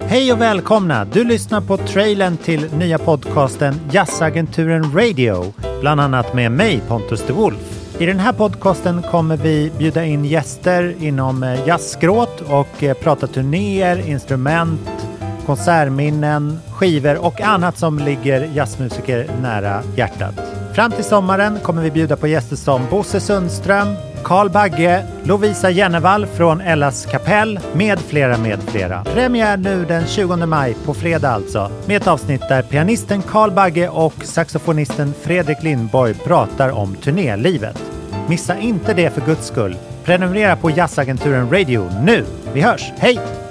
Hej och välkomna! Du lyssnar på trailern till nya podcasten Jazzagenturen Radio, bland annat med mig Pontus de Wolf. I den här podcasten kommer vi bjuda in gäster inom eh, jazzskråt och eh, prata turnéer, instrument, konsertminnen, skivor och annat som ligger jazzmusiker nära hjärtat. Fram till sommaren kommer vi bjuda på gäster som Bosse Sundström, Karl Bagge, Lovisa Jennevall från Ellas kapell med flera med flera. Premiär nu den 20 maj, på fredag alltså, med ett avsnitt där pianisten Karl Bagge och saxofonisten Fredrik Lindborg pratar om turnélivet. Missa inte det för guds skull. Prenumerera på Jazzagenturen Radio nu. Vi hörs, hej!